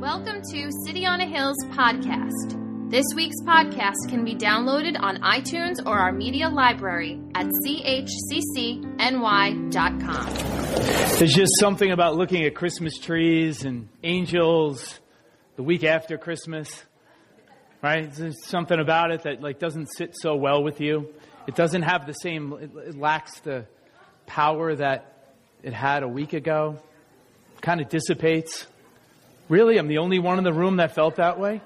Welcome to City on a Hill's podcast. This week's podcast can be downloaded on iTunes or our media library at chccny.com. There's just something about looking at Christmas trees and angels the week after Christmas, right? There's something about it that like doesn't sit so well with you. It doesn't have the same. It, it lacks the power that it had a week ago. Kind of dissipates. Really, I'm the only one in the room that felt that way.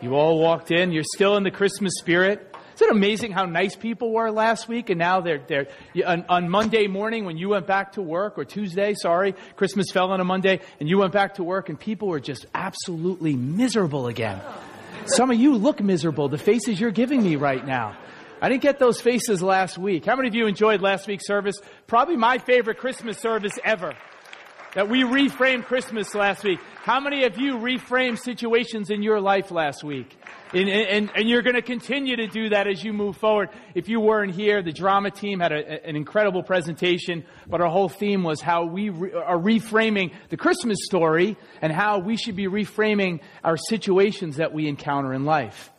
You all walked in. You're still in the Christmas spirit. Isn't it amazing how nice people were last week and now they're, they're on, on, Monday morning when you went back to work or Tuesday, sorry, Christmas fell on a Monday and you went back to work and people were just absolutely miserable again. Some of you look miserable, the faces you're giving me right now. I didn't get those faces last week. How many of you enjoyed last week's service? Probably my favorite Christmas service ever that we reframed Christmas last week. How many of you reframed situations in your life last week? And, and, and you're going to continue to do that as you move forward. If you weren't here, the drama team had a, an incredible presentation, but our whole theme was how we re- are reframing the Christmas story and how we should be reframing our situations that we encounter in life.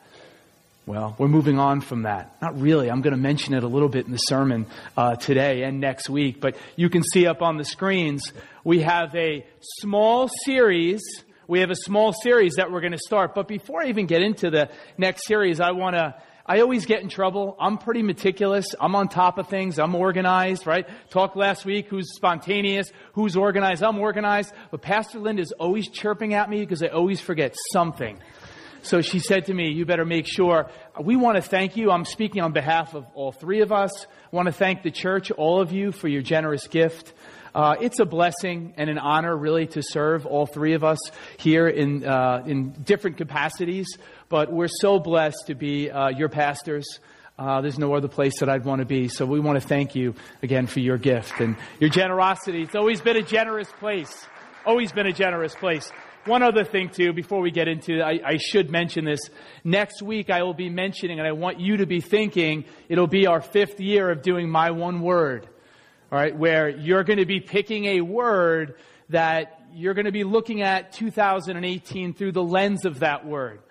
Well, we're moving on from that. Not really. I'm going to mention it a little bit in the sermon uh, today and next week. But you can see up on the screens, we have a small series. We have a small series that we're going to start. But before I even get into the next series, I want to. I always get in trouble. I'm pretty meticulous. I'm on top of things. I'm organized, right? Talk last week. Who's spontaneous? Who's organized? I'm organized. But Pastor Linda is always chirping at me because I always forget something. So she said to me, You better make sure. We want to thank you. I'm speaking on behalf of all three of us. I want to thank the church, all of you, for your generous gift. Uh, it's a blessing and an honor, really, to serve all three of us here in, uh, in different capacities. But we're so blessed to be uh, your pastors. Uh, there's no other place that I'd want to be. So we want to thank you again for your gift and your generosity. It's always been a generous place. Always been a generous place. One other thing, too, before we get into I, I, should mention this. Next week, I will be mentioning, and I want you to be thinking, it'll be our fifth year of doing My One Word. All right, where you're going to be picking a word that you're going to be looking at 2018 through the lens of that word.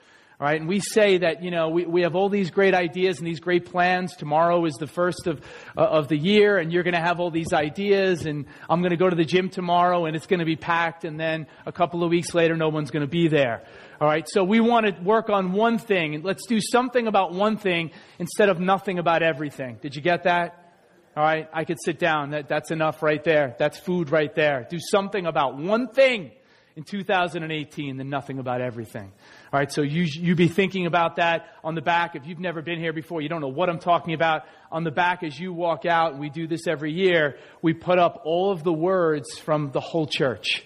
All right, and we say that, you know, we, we have all these great ideas and these great plans. Tomorrow is the first of, uh, of the year, and you're going to have all these ideas, and I'm going to go to the gym tomorrow, and it's going to be packed, and then a couple of weeks later, no one's going to be there. All right, so we want to work on one thing, and let's do something about one thing instead of nothing about everything. Did you get that? All right, I could sit down. That, that's enough right there. That's food right there. Do something about one thing in 2018 than nothing about everything. All right, so you, you be thinking about that on the back. If you've never been here before, you don't know what I'm talking about. On the back, as you walk out, we do this every year, we put up all of the words from the whole church.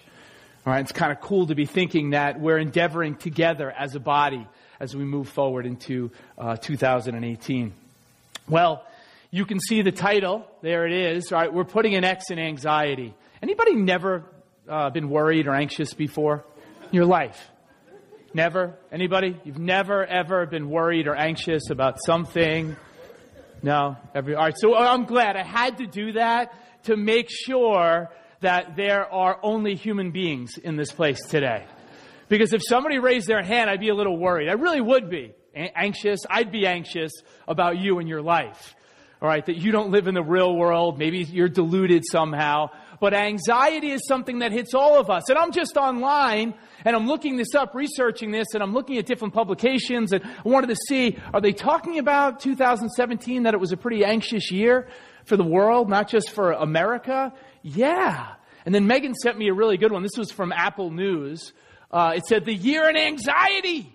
All right, it's kind of cool to be thinking that we're endeavoring together as a body as we move forward into uh, 2018. Well, you can see the title. There it is. All right, we're putting an X in anxiety. Anybody never uh, been worried or anxious before in your life? Never? Anybody? You've never, ever been worried or anxious about something? No? Every, all right, so I'm glad I had to do that to make sure that there are only human beings in this place today. Because if somebody raised their hand, I'd be a little worried. I really would be anxious. I'd be anxious about you and your life. All right, that you don't live in the real world. Maybe you're deluded somehow. But anxiety is something that hits all of us. And I'm just online and I'm looking this up, researching this, and I'm looking at different publications, and I wanted to see are they talking about 2017 that it was a pretty anxious year for the world, not just for America? Yeah. And then Megan sent me a really good one. This was from Apple News. Uh, it said, The Year in Anxiety.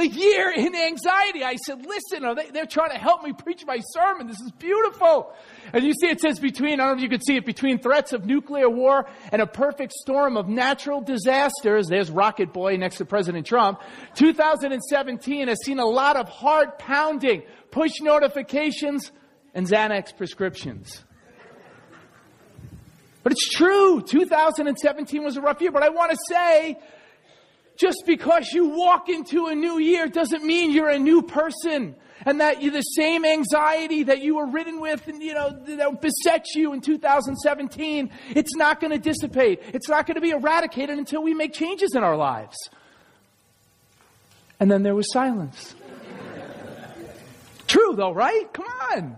The year in anxiety. I said, listen, are they, they're trying to help me preach my sermon. This is beautiful. And you see it says between, I don't know if you could see it, between threats of nuclear war and a perfect storm of natural disasters. There's Rocket Boy next to President Trump. 2017 has seen a lot of heart pounding, push notifications, and Xanax prescriptions. But it's true. 2017 was a rough year. But I want to say just because you walk into a new year doesn't mean you're a new person. And that you, the same anxiety that you were ridden with and, you know, that beset you in 2017, it's not going to dissipate. It's not going to be eradicated until we make changes in our lives. And then there was silence. True though, right? Come on.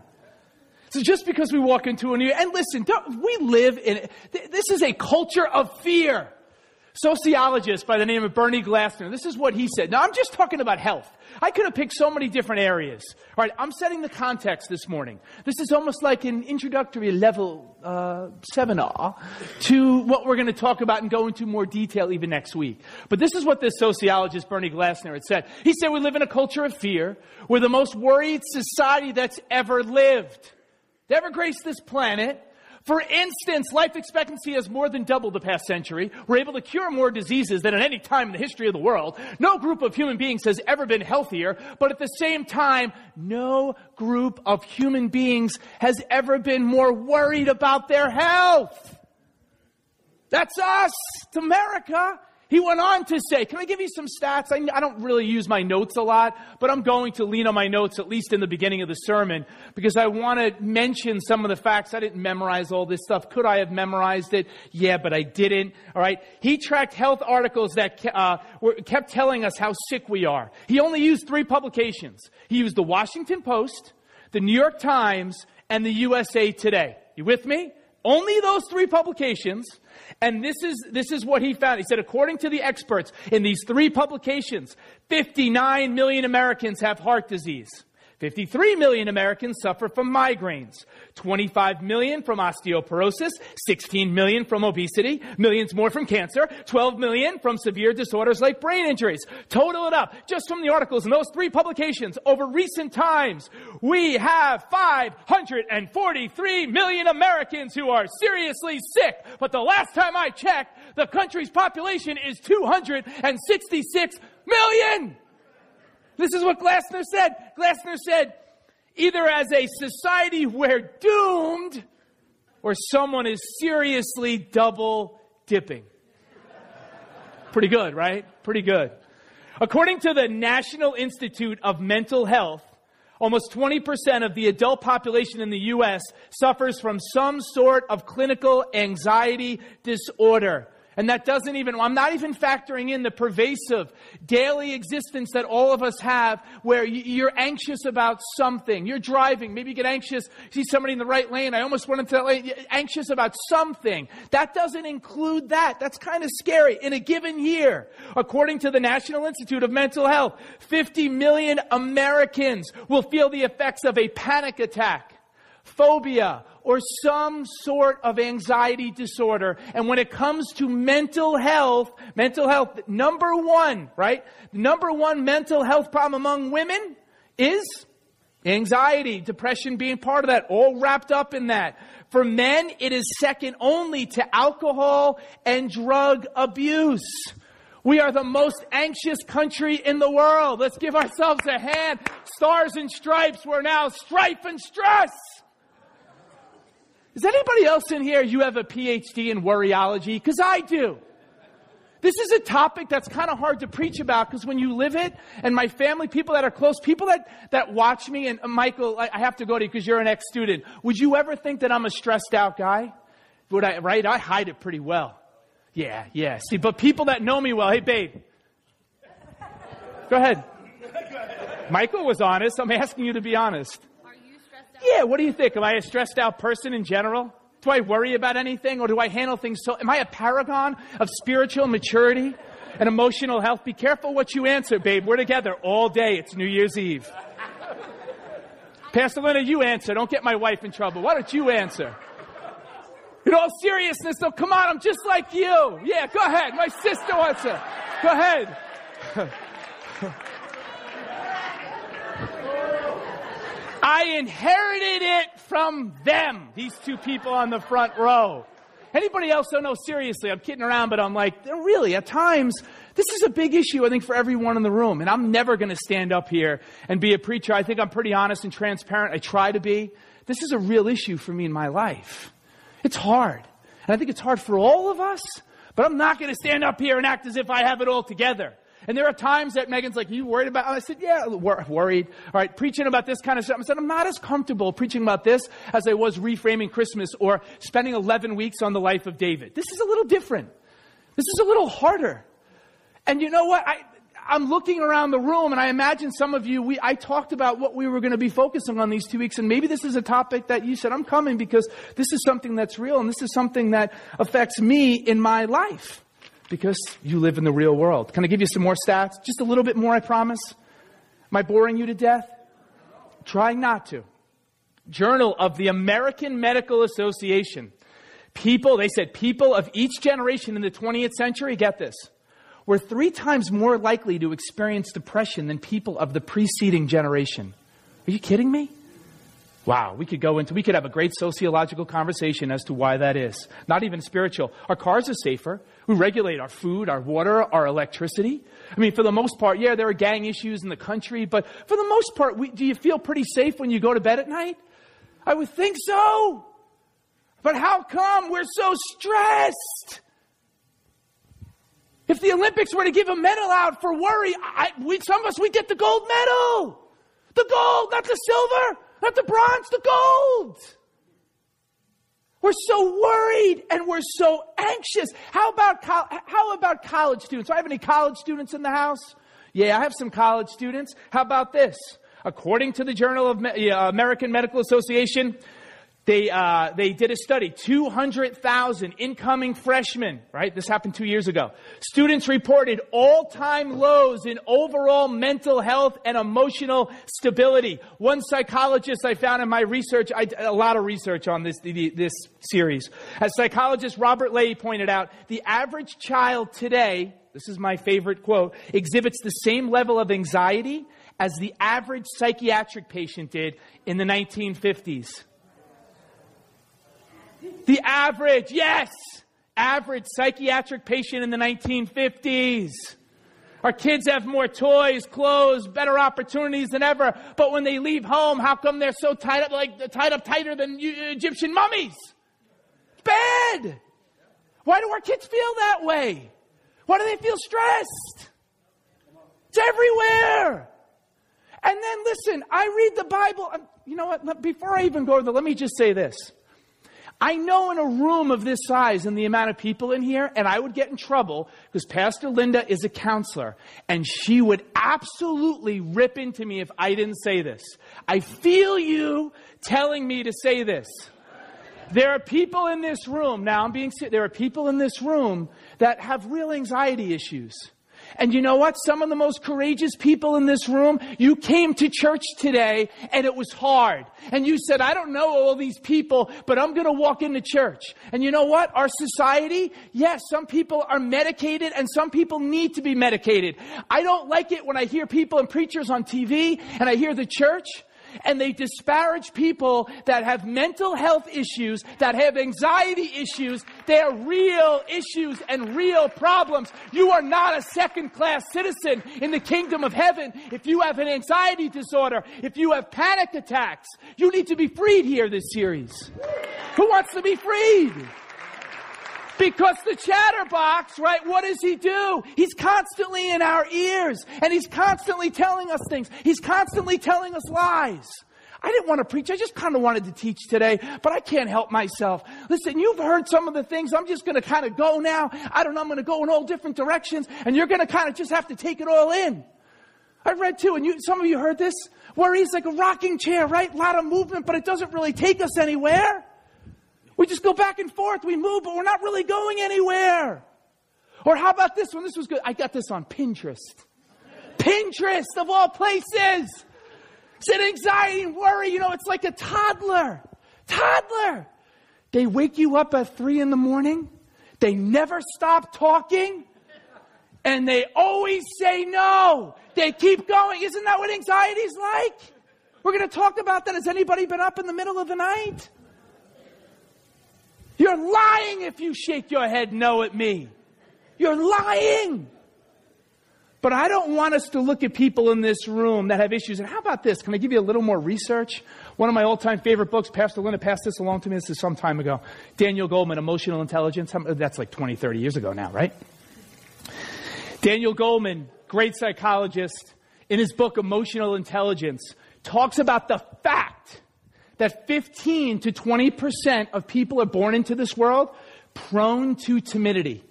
So just because we walk into a new, year, and listen, we live in, this is a culture of fear. Sociologist by the name of Bernie Glassner, this is what he said. Now I'm just talking about health. I could have picked so many different areas. All right, I'm setting the context this morning. This is almost like an introductory level uh, seminar to what we're going to talk about and go into more detail even next week. But this is what this sociologist Bernie Glassner had said. He said we live in a culture of fear. We're the most worried society that's ever lived. To ever grace this planet. For instance, life expectancy has more than doubled the past century. We're able to cure more diseases than at any time in the history of the world. No group of human beings has ever been healthier, but at the same time, no group of human beings has ever been more worried about their health. That's us. It's America. He went on to say, can I give you some stats? I, I, don't really use my notes a lot, but I'm going to lean on my notes at least in the beginning of the sermon because I want to mention some of the facts. I didn't memorize all this stuff. Could I have memorized it? Yeah, but I didn't. All right. He tracked health articles that uh, were, kept telling us how sick we are. He only used three publications. He used the Washington Post, the New York Times, and the USA Today. You with me? Only those three publications and this is, this is what he found. He said, according to the experts in these three publications, 59 million Americans have heart disease. 53 million Americans suffer from migraines, 25 million from osteoporosis, 16 million from obesity, millions more from cancer, 12 million from severe disorders like brain injuries. Total it up, just from the articles in those three publications over recent times, we have 543 million Americans who are seriously sick. But the last time I checked, the country's population is 266 million. This is what Glassner said. Glassner said, either as a society we're doomed, or someone is seriously double dipping. Pretty good, right? Pretty good. According to the National Institute of Mental Health, almost 20% of the adult population in the U.S. suffers from some sort of clinical anxiety disorder. And that doesn't even, I'm not even factoring in the pervasive daily existence that all of us have where you're anxious about something. You're driving, maybe you get anxious, see somebody in the right lane, I almost went into that lane, anxious about something. That doesn't include that. That's kind of scary. In a given year, according to the National Institute of Mental Health, 50 million Americans will feel the effects of a panic attack, phobia, or some sort of anxiety disorder. And when it comes to mental health, mental health, number one, right? Number one mental health problem among women is anxiety, depression being part of that, all wrapped up in that. For men, it is second only to alcohol and drug abuse. We are the most anxious country in the world. Let's give ourselves a hand. Stars and stripes, we're now strife and stress. Is anybody else in here, you have a PhD in worryology? Because I do. This is a topic that's kind of hard to preach about because when you live it, and my family, people that are close, people that, that watch me, and uh, Michael, I, I have to go to you because you're an ex student. Would you ever think that I'm a stressed out guy? Would I, right? I hide it pretty well. Yeah, yeah. See, but people that know me well, hey, babe. Go ahead. Michael was honest. I'm asking you to be honest. Yeah, what do you think? Am I a stressed out person in general? Do I worry about anything or do I handle things so? Am I a paragon of spiritual maturity and emotional health? Be careful what you answer, babe. We're together all day. It's New Year's Eve. Pastor Linda, you answer. Don't get my wife in trouble. Why don't you answer? In all seriousness, though, come on, I'm just like you. Yeah, go ahead. My sister wants to. Go ahead. I inherited it from them. These two people on the front row. Anybody else don't know? Seriously, I'm kidding around, but I'm like, really, at times, this is a big issue, I think, for everyone in the room. And I'm never going to stand up here and be a preacher. I think I'm pretty honest and transparent. I try to be. This is a real issue for me in my life. It's hard. And I think it's hard for all of us, but I'm not going to stand up here and act as if I have it all together. And there are times that Megan's like, you worried about? I said, Yeah, wor- worried. All right, preaching about this kind of stuff. I said, I'm not as comfortable preaching about this as I was reframing Christmas or spending 11 weeks on the life of David. This is a little different. This is a little harder. And you know what? I, I'm looking around the room and I imagine some of you, we, I talked about what we were going to be focusing on these two weeks and maybe this is a topic that you said, I'm coming because this is something that's real and this is something that affects me in my life because you live in the real world. Can I give you some more stats? Just a little bit more, I promise. Am I boring you to death? Trying not to. Journal of the American Medical Association. People, they said, people of each generation in the 20th century, get this, were three times more likely to experience depression than people of the preceding generation. Are you kidding me? Wow, we could go into, we could have a great sociological conversation as to why that is. Not even spiritual. Our cars are safer. We regulate our food, our water, our electricity. I mean, for the most part, yeah, there are gang issues in the country, but for the most part, we, do you feel pretty safe when you go to bed at night? I would think so. But how come we're so stressed? If the Olympics were to give a medal out for worry, I, we, some of us, we get the gold medal. The gold, not the silver, not the bronze, the gold. We're so worried and we're so anxious. How about, how about college students? Do I have any college students in the house? Yeah, I have some college students. How about this? According to the Journal of American Medical Association, they, uh, they did a study, 200,000 incoming freshmen, right? This happened two years ago. Students reported all-time lows in overall mental health and emotional stability. One psychologist I found in my research, I did a lot of research on this, this series. As psychologist Robert Leahy pointed out, the average child today, this is my favorite quote, exhibits the same level of anxiety as the average psychiatric patient did in the 1950s. The average, yes, average psychiatric patient in the 1950s. Our kids have more toys, clothes, better opportunities than ever. But when they leave home, how come they're so tied up, like tied up tighter than Egyptian mummies? Bad. Why do our kids feel that way? Why do they feel stressed? It's everywhere. And then listen, I read the Bible. Um, you know what? Before I even go to the, let me just say this. I know in a room of this size and the amount of people in here, and I would get in trouble because Pastor Linda is a counselor and she would absolutely rip into me if I didn't say this. I feel you telling me to say this. There are people in this room, now I'm being there are people in this room that have real anxiety issues. And you know what? Some of the most courageous people in this room, you came to church today and it was hard. And you said, I don't know all these people, but I'm going to walk into church. And you know what? Our society, yes, some people are medicated and some people need to be medicated. I don't like it when I hear people and preachers on TV and I hear the church and they disparage people that have mental health issues, that have anxiety issues. They are real issues and real problems. You are not a second class citizen in the kingdom of heaven if you have an anxiety disorder, if you have panic attacks. You need to be freed here this series. Who wants to be freed? Because the chatterbox, right, what does he do? He's constantly in our ears and he's constantly telling us things. He's constantly telling us lies. I didn't want to preach. I just kind of wanted to teach today, but I can't help myself. Listen, you've heard some of the things. I'm just going to kind of go now. I don't know. I'm going to go in all different directions and you're going to kind of just have to take it all in. I read too, and you, some of you heard this, where he's like a rocking chair, right? A lot of movement, but it doesn't really take us anywhere. We just go back and forth. We move, but we're not really going anywhere. Or how about this one? This was good. I got this on Pinterest. Pinterest of all places. It's an anxiety and worry, you know, it's like a toddler. Toddler. They wake you up at three in the morning. They never stop talking. And they always say no. They keep going. Isn't that what anxiety's like? We're going to talk about that. Has anybody been up in the middle of the night? You're lying if you shake your head no at me. You're lying. But I don't want us to look at people in this room that have issues. And how about this? Can I give you a little more research? One of my all time favorite books, Pastor Linda passed this along to me. This is some time ago. Daniel Goleman, Emotional Intelligence. Uh, that's like 20, 30 years ago now, right? Daniel Goleman, great psychologist, in his book, Emotional Intelligence, talks about the fact that 15 to 20% of people are born into this world prone to timidity.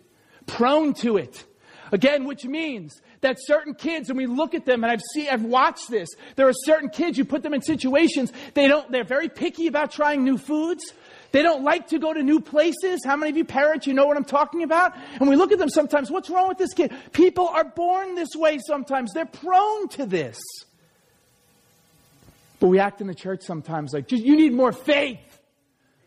Prone to it. Again, which means that certain kids, and we look at them, and I've seen, I've watched this. There are certain kids, you put them in situations, they don't, they're very picky about trying new foods. They don't like to go to new places. How many of you parents, you know what I'm talking about? And we look at them sometimes, what's wrong with this kid? People are born this way sometimes. They're prone to this. But we act in the church sometimes like, you need more faith.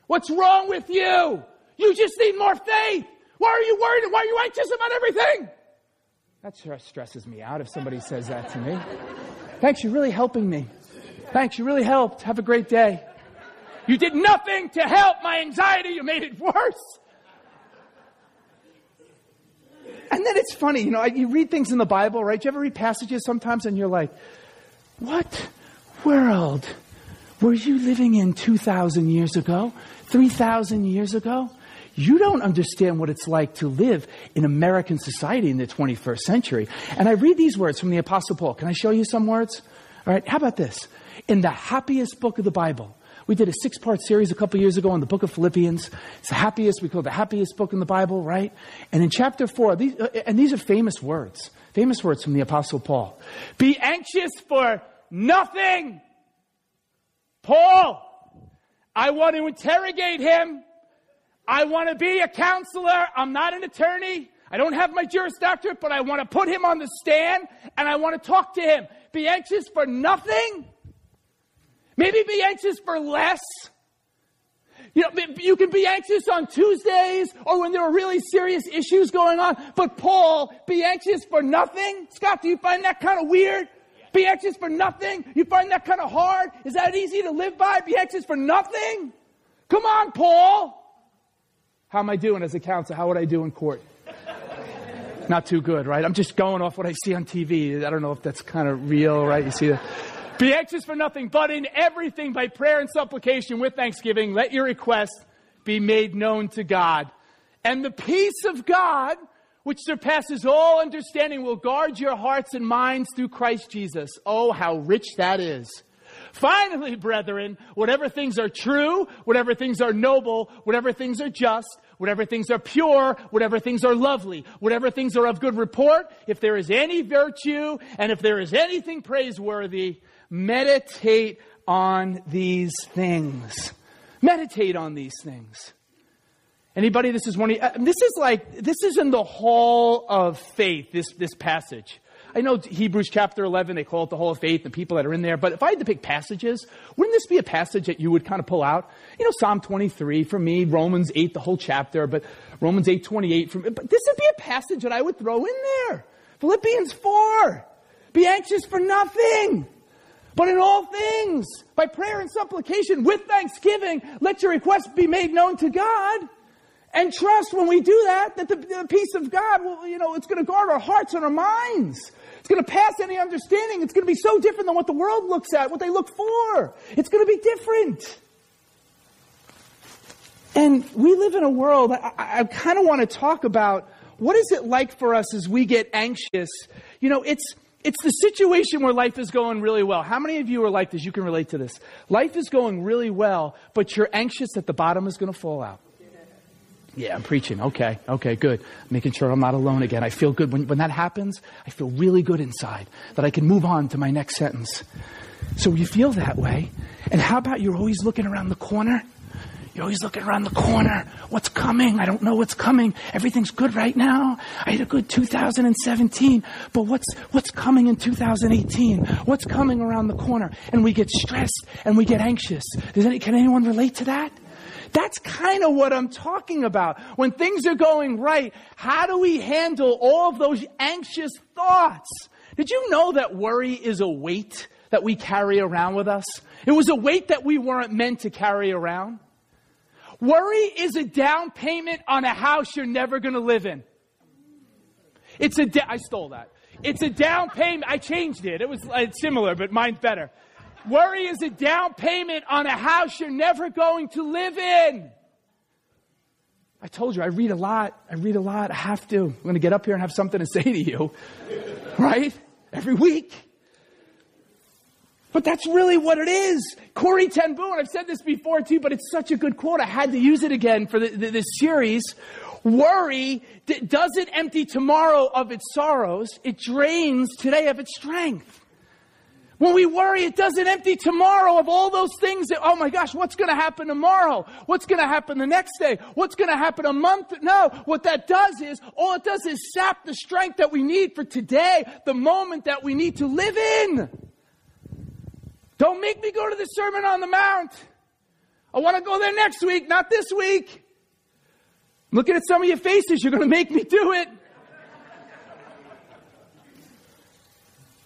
What's wrong with you? You just need more faith. Why are you worried? Why are you anxious about everything? That stresses me out if somebody says that to me. Thanks, you're really helping me. Thanks, you really helped. Have a great day. You did nothing to help my anxiety, you made it worse. And then it's funny, you know, you read things in the Bible, right? You ever read passages sometimes and you're like, what world were you living in 2,000 years ago? 3,000 years ago? You don't understand what it's like to live in American society in the 21st century. And I read these words from the Apostle Paul. Can I show you some words? All right, how about this? In the happiest book of the Bible, we did a six part series a couple years ago on the book of Philippians. It's the happiest, we call it the happiest book in the Bible, right? And in chapter four, these, uh, and these are famous words, famous words from the Apostle Paul. Be anxious for nothing. Paul, I want to interrogate him. I want to be a counselor. I'm not an attorney. I don't have my Juris Doctorate, but I want to put him on the stand and I want to talk to him. Be anxious for nothing. Maybe be anxious for less. You know, you can be anxious on Tuesdays or when there are really serious issues going on. But Paul, be anxious for nothing? Scott, do you find that kind of weird? Be anxious for nothing? You find that kind of hard? Is that easy to live by? Be anxious for nothing? Come on, Paul. How am I doing as a counselor? How would I do in court? Not too good, right? I'm just going off what I see on TV. I don't know if that's kind of real, right? You see that? Be anxious for nothing, but in everything by prayer and supplication with thanksgiving, let your requests be made known to God. And the peace of God, which surpasses all understanding, will guard your hearts and minds through Christ Jesus. Oh, how rich that is. Finally, brethren, whatever things are true, whatever things are noble, whatever things are just, whatever things are pure, whatever things are lovely, whatever things are of good report, if there is any virtue, and if there is anything praiseworthy, meditate on these things. Meditate on these things. Anybody, this is one of, uh, this is like, this is in the hall of faith, this, this passage. I know Hebrews chapter 11, they call it the hall of faith, the people that are in there, but if I had to pick passages, wouldn't this be a passage that you would kind of pull out? You know, Psalm 23 for me, Romans 8, the whole chapter, but Romans 8, 28 for me, but this would be a passage that I would throw in there. Philippians 4. Be anxious for nothing. But in all things, by prayer and supplication, with thanksgiving, let your requests be made known to God. And trust when we do that, that the, the peace of God will, you know, it's going to guard our hearts and our minds. It's going to pass any understanding. It's going to be so different than what the world looks at, what they look for. It's going to be different. And we live in a world, I, I kind of want to talk about what is it like for us as we get anxious? You know, it's, it's the situation where life is going really well. How many of you are like this? You can relate to this. Life is going really well, but you're anxious that the bottom is going to fall out. Yeah, I'm preaching. Okay, okay, good. Making sure I'm not alone again. I feel good. When, when that happens, I feel really good inside that I can move on to my next sentence. So you feel that way. And how about you're always looking around the corner? You're always looking around the corner. What's coming? I don't know what's coming. Everything's good right now. I had a good 2017, but what's, what's coming in 2018? What's coming around the corner? And we get stressed and we get anxious. Does any, can anyone relate to that? That's kind of what I'm talking about. When things are going right, how do we handle all of those anxious thoughts? Did you know that worry is a weight that we carry around with us? It was a weight that we weren't meant to carry around. Worry is a down payment on a house you're never going to live in. It's a, da- I stole that. It's a down payment. I changed it. It was uh, similar, but mine's better. Worry is a down payment on a house you're never going to live in. I told you, I read a lot. I read a lot. I have to. I'm going to get up here and have something to say to you. Right? Every week. But that's really what it is. Corrie ten Boom, I've said this before too, but it's such a good quote. I had to use it again for the, the, this series. Worry doesn't empty tomorrow of its sorrows, it drains today of its strength. When we worry, it doesn't empty tomorrow of all those things that, oh my gosh, what's going to happen tomorrow? What's going to happen the next day? What's going to happen a month? No, what that does is, all it does is sap the strength that we need for today, the moment that we need to live in. Don't make me go to the Sermon on the Mount. I want to go there next week, not this week. Looking at some of your faces, you're going to make me do it.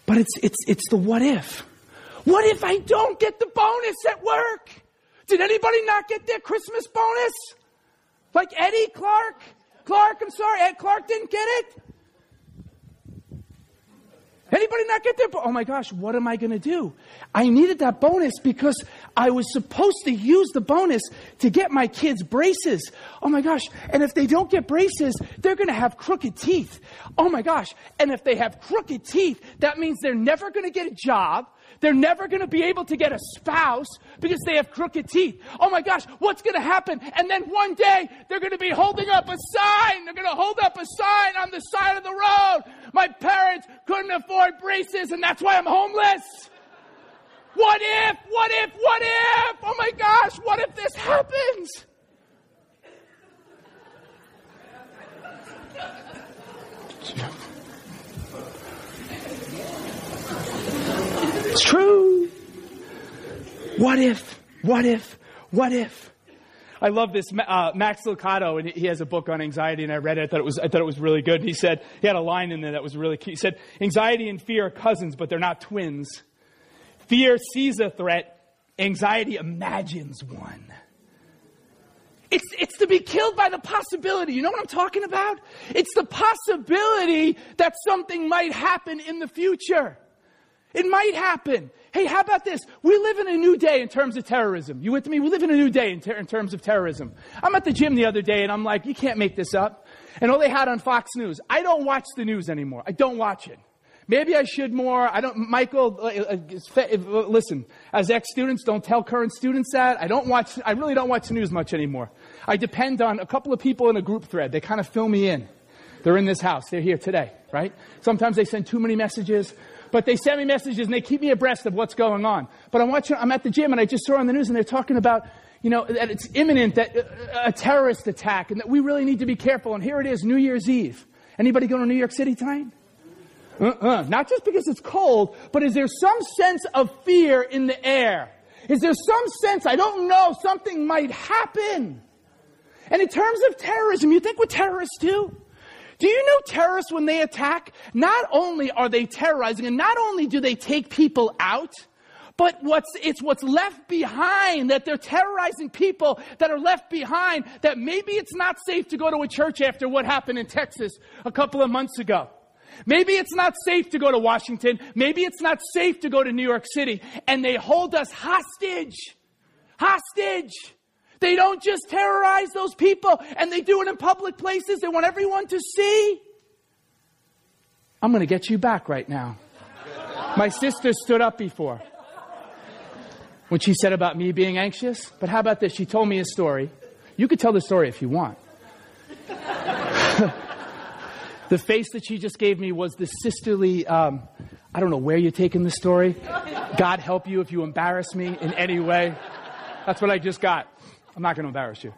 But it's, it's, it's the what if. What if I don't get the bonus at work? Did anybody not get their Christmas bonus? Like Eddie Clark? Clark, I'm sorry, Ed Clark didn't get it? Anybody not get their? Oh my gosh, what am I going to do? I needed that bonus because I was supposed to use the bonus to get my kids braces. Oh my gosh. And if they don't get braces, they're going to have crooked teeth. Oh my gosh. And if they have crooked teeth, that means they're never going to get a job. They're never going to be able to get a spouse because they have crooked teeth. Oh my gosh, what's going to happen? And then one day they're going to be holding up a sign. They're going to hold up a sign on the side of the road. My parents couldn't afford braces and that's why I'm homeless. What if? What if? What if? Oh my gosh, what if this happens? It's true. What if? What if? What if? I love this. Uh, Max Lucado, and he has a book on anxiety, and I read it. I thought it was, I thought it was really good. And He said, he had a line in there that was really key. He said, anxiety and fear are cousins, but they're not twins. Fear sees a threat, anxiety imagines one. It's, it's to be killed by the possibility. You know what I'm talking about? It's the possibility that something might happen in the future. It might happen. Hey, how about this? We live in a new day in terms of terrorism. You with me? We live in a new day in, ter- in, terms of terrorism. I'm at the gym the other day and I'm like, you can't make this up. And all they had on Fox News. I don't watch the news anymore. I don't watch it. Maybe I should more. I don't, Michael, uh, uh, uh, listen, as ex-students, don't tell current students that. I don't watch, I really don't watch the news much anymore. I depend on a couple of people in a group thread. They kind of fill me in. They're in this house. They're here today, right? Sometimes they send too many messages but they send me messages and they keep me abreast of what's going on. But I'm watching, I'm at the gym and I just saw on the news and they're talking about, you know, that it's imminent that a terrorist attack and that we really need to be careful. And here it is, New Year's Eve. Anybody going to New York City tonight? Uh-uh. Not just because it's cold, but is there some sense of fear in the air? Is there some sense, I don't know, something might happen? And in terms of terrorism, you think what terrorists do? Do you know terrorists, when they attack, not only are they terrorizing, and not only do they take people out, but what's, it's what's left behind that they're terrorizing people that are left behind that maybe it's not safe to go to a church after what happened in Texas a couple of months ago. Maybe it's not safe to go to Washington. Maybe it's not safe to go to New York City. And they hold us hostage. Hostage. They don't just terrorize those people and they do it in public places. They want everyone to see. I'm going to get you back right now. My sister stood up before when she said about me being anxious. But how about this? She told me a story. You could tell the story if you want. the face that she just gave me was the sisterly, um, I don't know where you're taking the story. God help you if you embarrass me in any way. That's what I just got. I'm not going to embarrass you.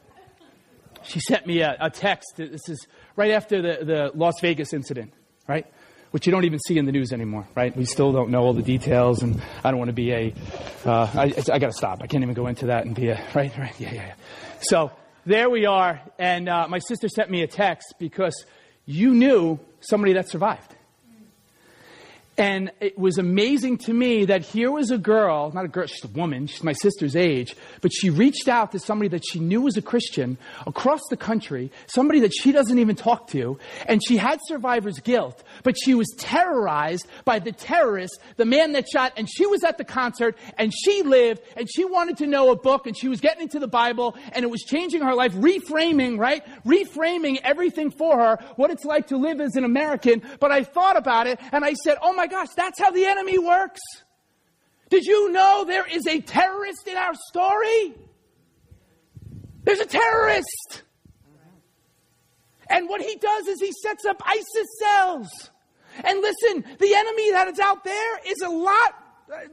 She sent me a, a, text. This is right after the, the Las Vegas incident, right? Which you don't even see in the news anymore, right? We still don't know all the details, and I don't want to be a. Uh, I, I got to stop. I can't even go into that and be a. Right, right, yeah, yeah, yeah. So there we are, and uh, my sister sent me a text because you knew somebody that survived. And it was amazing to me that here was a girl, not a girl, she's a woman, she's my sister's age, but she reached out to somebody that she knew was a Christian across the country, somebody that she doesn't even talk to, and she had survivor's guilt, but she was terrorized by the terrorist, the man that shot, and she was at the concert, and she lived, and she wanted to know a book, and she was getting into the Bible, and it was changing her life, reframing, right? Reframing everything for her, what it's like to live as an American. But I thought about it, and I said, oh my gosh, that's how the enemy works. Did you know there is a terrorist in our story? There's a terrorist. And what he does is he sets up ISIS cells. And listen, the enemy that is out there is a lot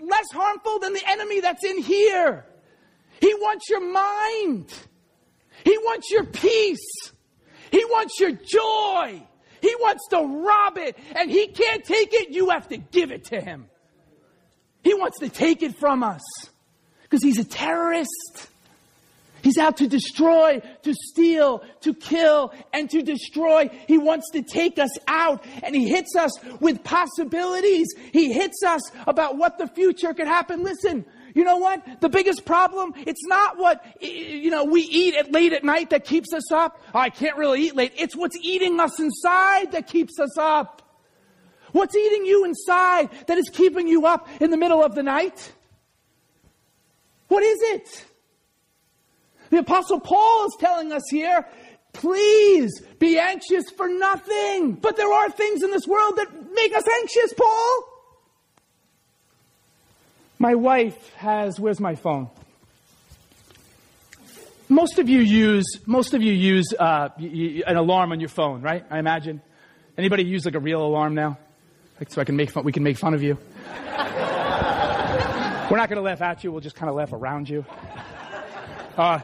less harmful than the enemy that's in here. He wants your mind. He wants your peace. He wants your joy. He wants to rob it. And he can't take it. You have to give it to him. He wants to take it from us because he's a terrorist. He's out to destroy, to steal, to kill, and to destroy. He wants to take us out, and he hits us with possibilities. He hits us about what the future could happen. Listen, you know what? The biggest problem, it's not what, you know, we eat at late at night that keeps us up. Oh, I can't really eat late. It's what's eating us inside that keeps us up. What's eating you inside that is keeping you up in the middle of the night? What is it? The apostle Paul is telling us here, please be anxious for nothing. But there are things in this world that make us anxious, Paul. My wife has, where's my phone? Most of you use, most of you use uh, an alarm on your phone, right? I imagine. Anybody use like a real alarm now? Like, so I can make fun, we can make fun of you. We're not going to laugh at you. We'll just kind of laugh around you. Uh,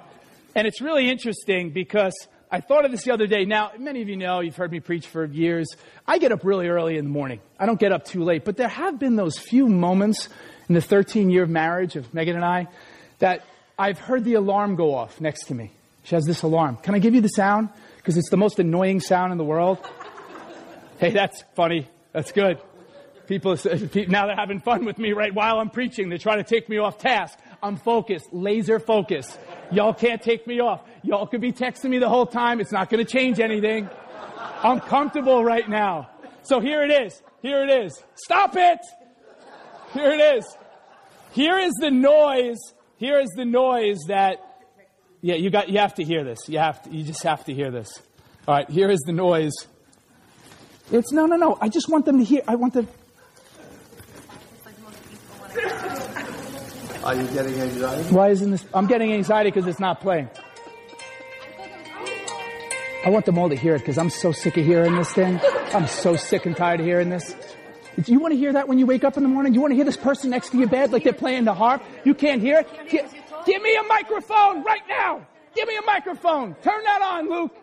and it's really interesting because I thought of this the other day. Now, many of you know, you've heard me preach for years. I get up really early in the morning. I don't get up too late, but there have been those few moments in the 13 year marriage of Megan and I that I've heard the alarm go off next to me. She has this alarm. Can I give you the sound? Because it's the most annoying sound in the world. hey, that's funny. That's good. People, now they're having fun with me right while I'm preaching. They're trying to take me off task. I'm focused, laser focused. Y'all can't take me off. Y'all could be texting me the whole time. It's not going to change anything. I'm comfortable right now. So here it is. Here it is. Stop it. Here it is. Here is the noise. Here is the noise that, yeah, you got, you have to hear this. You have to, you just have to hear this. All right. Here is the noise. It's no, no, no. I just want them to hear. I want them. Are you getting anxiety? Why isn't this? I'm getting anxiety because it's not playing. I want them all to hear it because I'm so sick of hearing this thing. I'm so sick and tired of hearing this. Do you want to hear that when you wake up in the morning? You want to hear this person next to your bed like they're playing the harp? You can't hear it? Give, give me a microphone right now! Give me a microphone! Turn that on, Luke!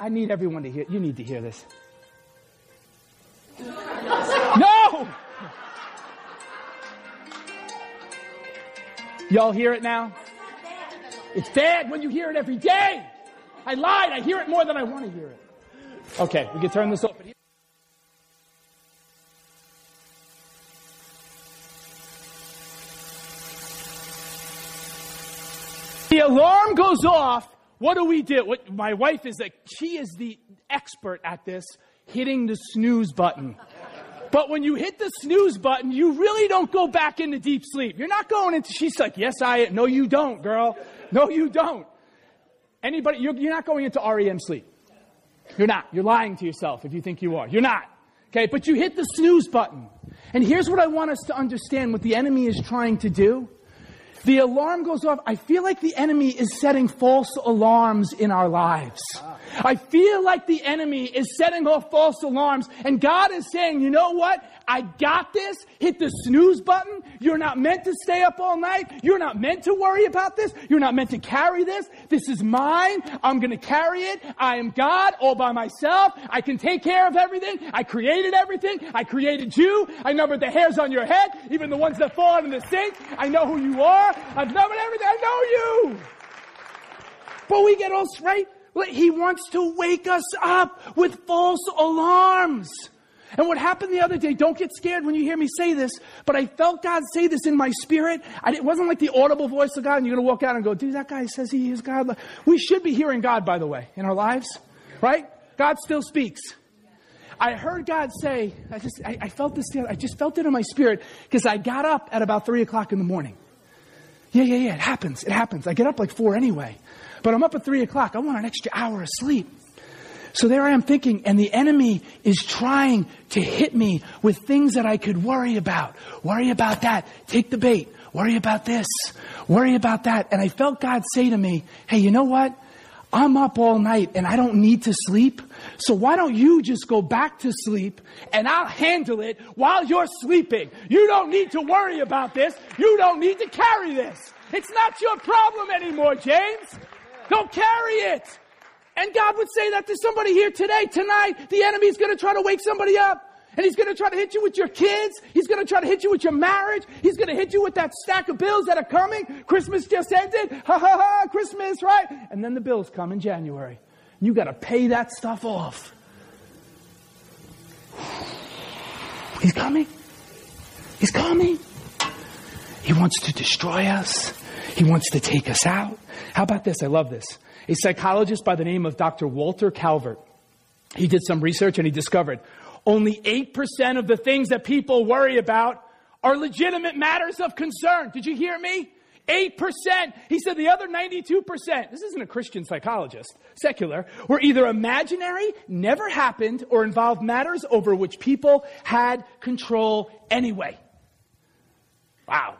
I need everyone to hear. You need to hear this. No! Y'all hear it now? It's bad when you hear it every day. I lied. I hear it more than I want to hear it. Okay, we can turn this off. The alarm goes off. What do we do? What, my wife is like, she is the expert at this, hitting the snooze button. But when you hit the snooze button, you really don't go back into deep sleep. You're not going into, she's like, yes, I, no, you don't, girl. No, you don't. Anybody, you're, you're not going into REM sleep. You're not. You're lying to yourself if you think you are. You're not. Okay, but you hit the snooze button. And here's what I want us to understand what the enemy is trying to do. The alarm goes off. I feel like the enemy is setting false alarms in our lives. I feel like the enemy is setting off false alarms and God is saying, you know what? I got this. Hit the snooze button. You're not meant to stay up all night. You're not meant to worry about this. You're not meant to carry this. This is mine. I'm going to carry it. I am God all by myself. I can take care of everything. I created everything. I created you. I numbered the hairs on your head, even the ones that fall out in the sink. I know who you are. I've numbered everything. I know you. But we get all right. He wants to wake us up with false alarms. And what happened the other day, don't get scared when you hear me say this, but I felt God say this in my spirit. And it wasn't like the audible voice of God, and you're going to walk out and go, dude, that guy says he is God. We should be hearing God, by the way, in our lives, right? God still speaks. I heard God say, I just, I, I felt this, I just felt it in my spirit because I got up at about three o'clock in the morning. Yeah, yeah, yeah, it happens. It happens. I get up like four anyway. But I'm up at three o'clock. I want an extra hour of sleep. So there I am thinking, and the enemy is trying to hit me with things that I could worry about. Worry about that. Take the bait. Worry about this. Worry about that. And I felt God say to me, hey, you know what? I'm up all night and I don't need to sleep. So why don't you just go back to sleep and I'll handle it while you're sleeping. You don't need to worry about this. You don't need to carry this. It's not your problem anymore, James. Don't carry it. And God would say that to somebody here today, tonight. The enemy's going to try to wake somebody up. And he's going to try to hit you with your kids. He's going to try to hit you with your marriage. He's going to hit you with that stack of bills that are coming. Christmas just ended. Ha ha ha, Christmas, right? And then the bills come in January. You got to pay that stuff off. He's coming. He's coming. He wants to destroy us. He wants to take us out. How about this? I love this. A psychologist by the name of Dr. Walter Calvert. He did some research and he discovered only 8% of the things that people worry about are legitimate matters of concern. Did you hear me? 8%. He said the other 92%, this isn't a Christian psychologist, secular, were either imaginary, never happened, or involved matters over which people had control anyway. Wow.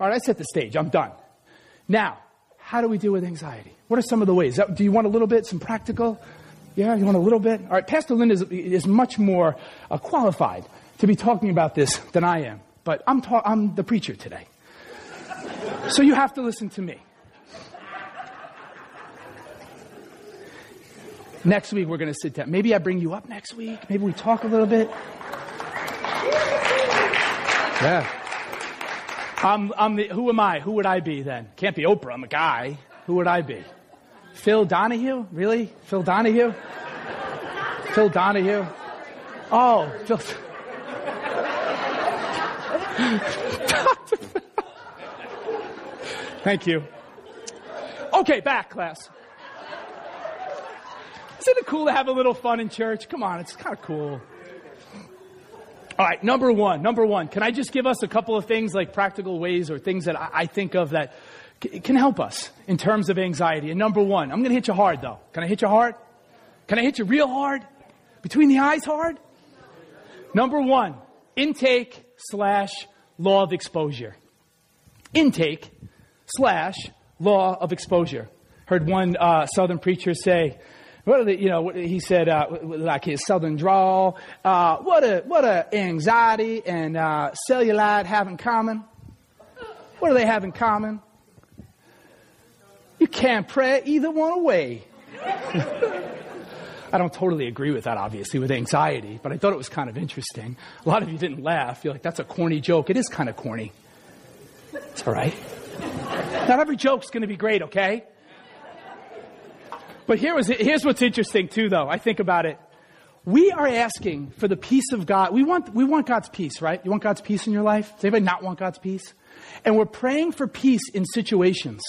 All right, I set the stage. I'm done. Now, how do we deal with anxiety? What are some of the ways? Do you want a little bit, some practical? Yeah, you want a little bit? All right, Pastor Lynn is, is much more uh, qualified to be talking about this than I am, but I'm, ta- I'm the preacher today. So you have to listen to me. Next week, we're going to sit down. Maybe I bring you up next week. Maybe we talk a little bit. Yeah. I'm, I'm the, who am I? Who would I be then? Can't be Oprah. I'm a guy. Who would I be? Phil Donahue? Really? Phil Donahue? Phil Donahue? Oh, Phil. Thank you. Okay, back, class. Isn't it cool to have a little fun in church? Come on, it's kind of cool. All right, number one, number one. Can I just give us a couple of things like practical ways or things that I, think of that can help us in terms of anxiety. And number one, I'm going to hit you hard though. Can I hit you hard? Can I hit you real hard? Between the eyes hard? Number one, intake slash law of exposure. Intake slash law of exposure. Heard one uh, southern preacher say, what are the, you know, he said, uh, like his southern drawl, uh, what a, what a anxiety and uh, cellulite have in common? What do they have in common? You can't pray either one away. I don't totally agree with that, obviously, with anxiety, but I thought it was kind of interesting. A lot of you didn't laugh. You're like, that's a corny joke. It is kind of corny. It's all right. Not every joke's going to be great, okay? But here was, here's what's interesting, too, though. I think about it. We are asking for the peace of God. We want, we want God's peace, right? You want God's peace in your life? Does anybody not want God's peace? And we're praying for peace in situations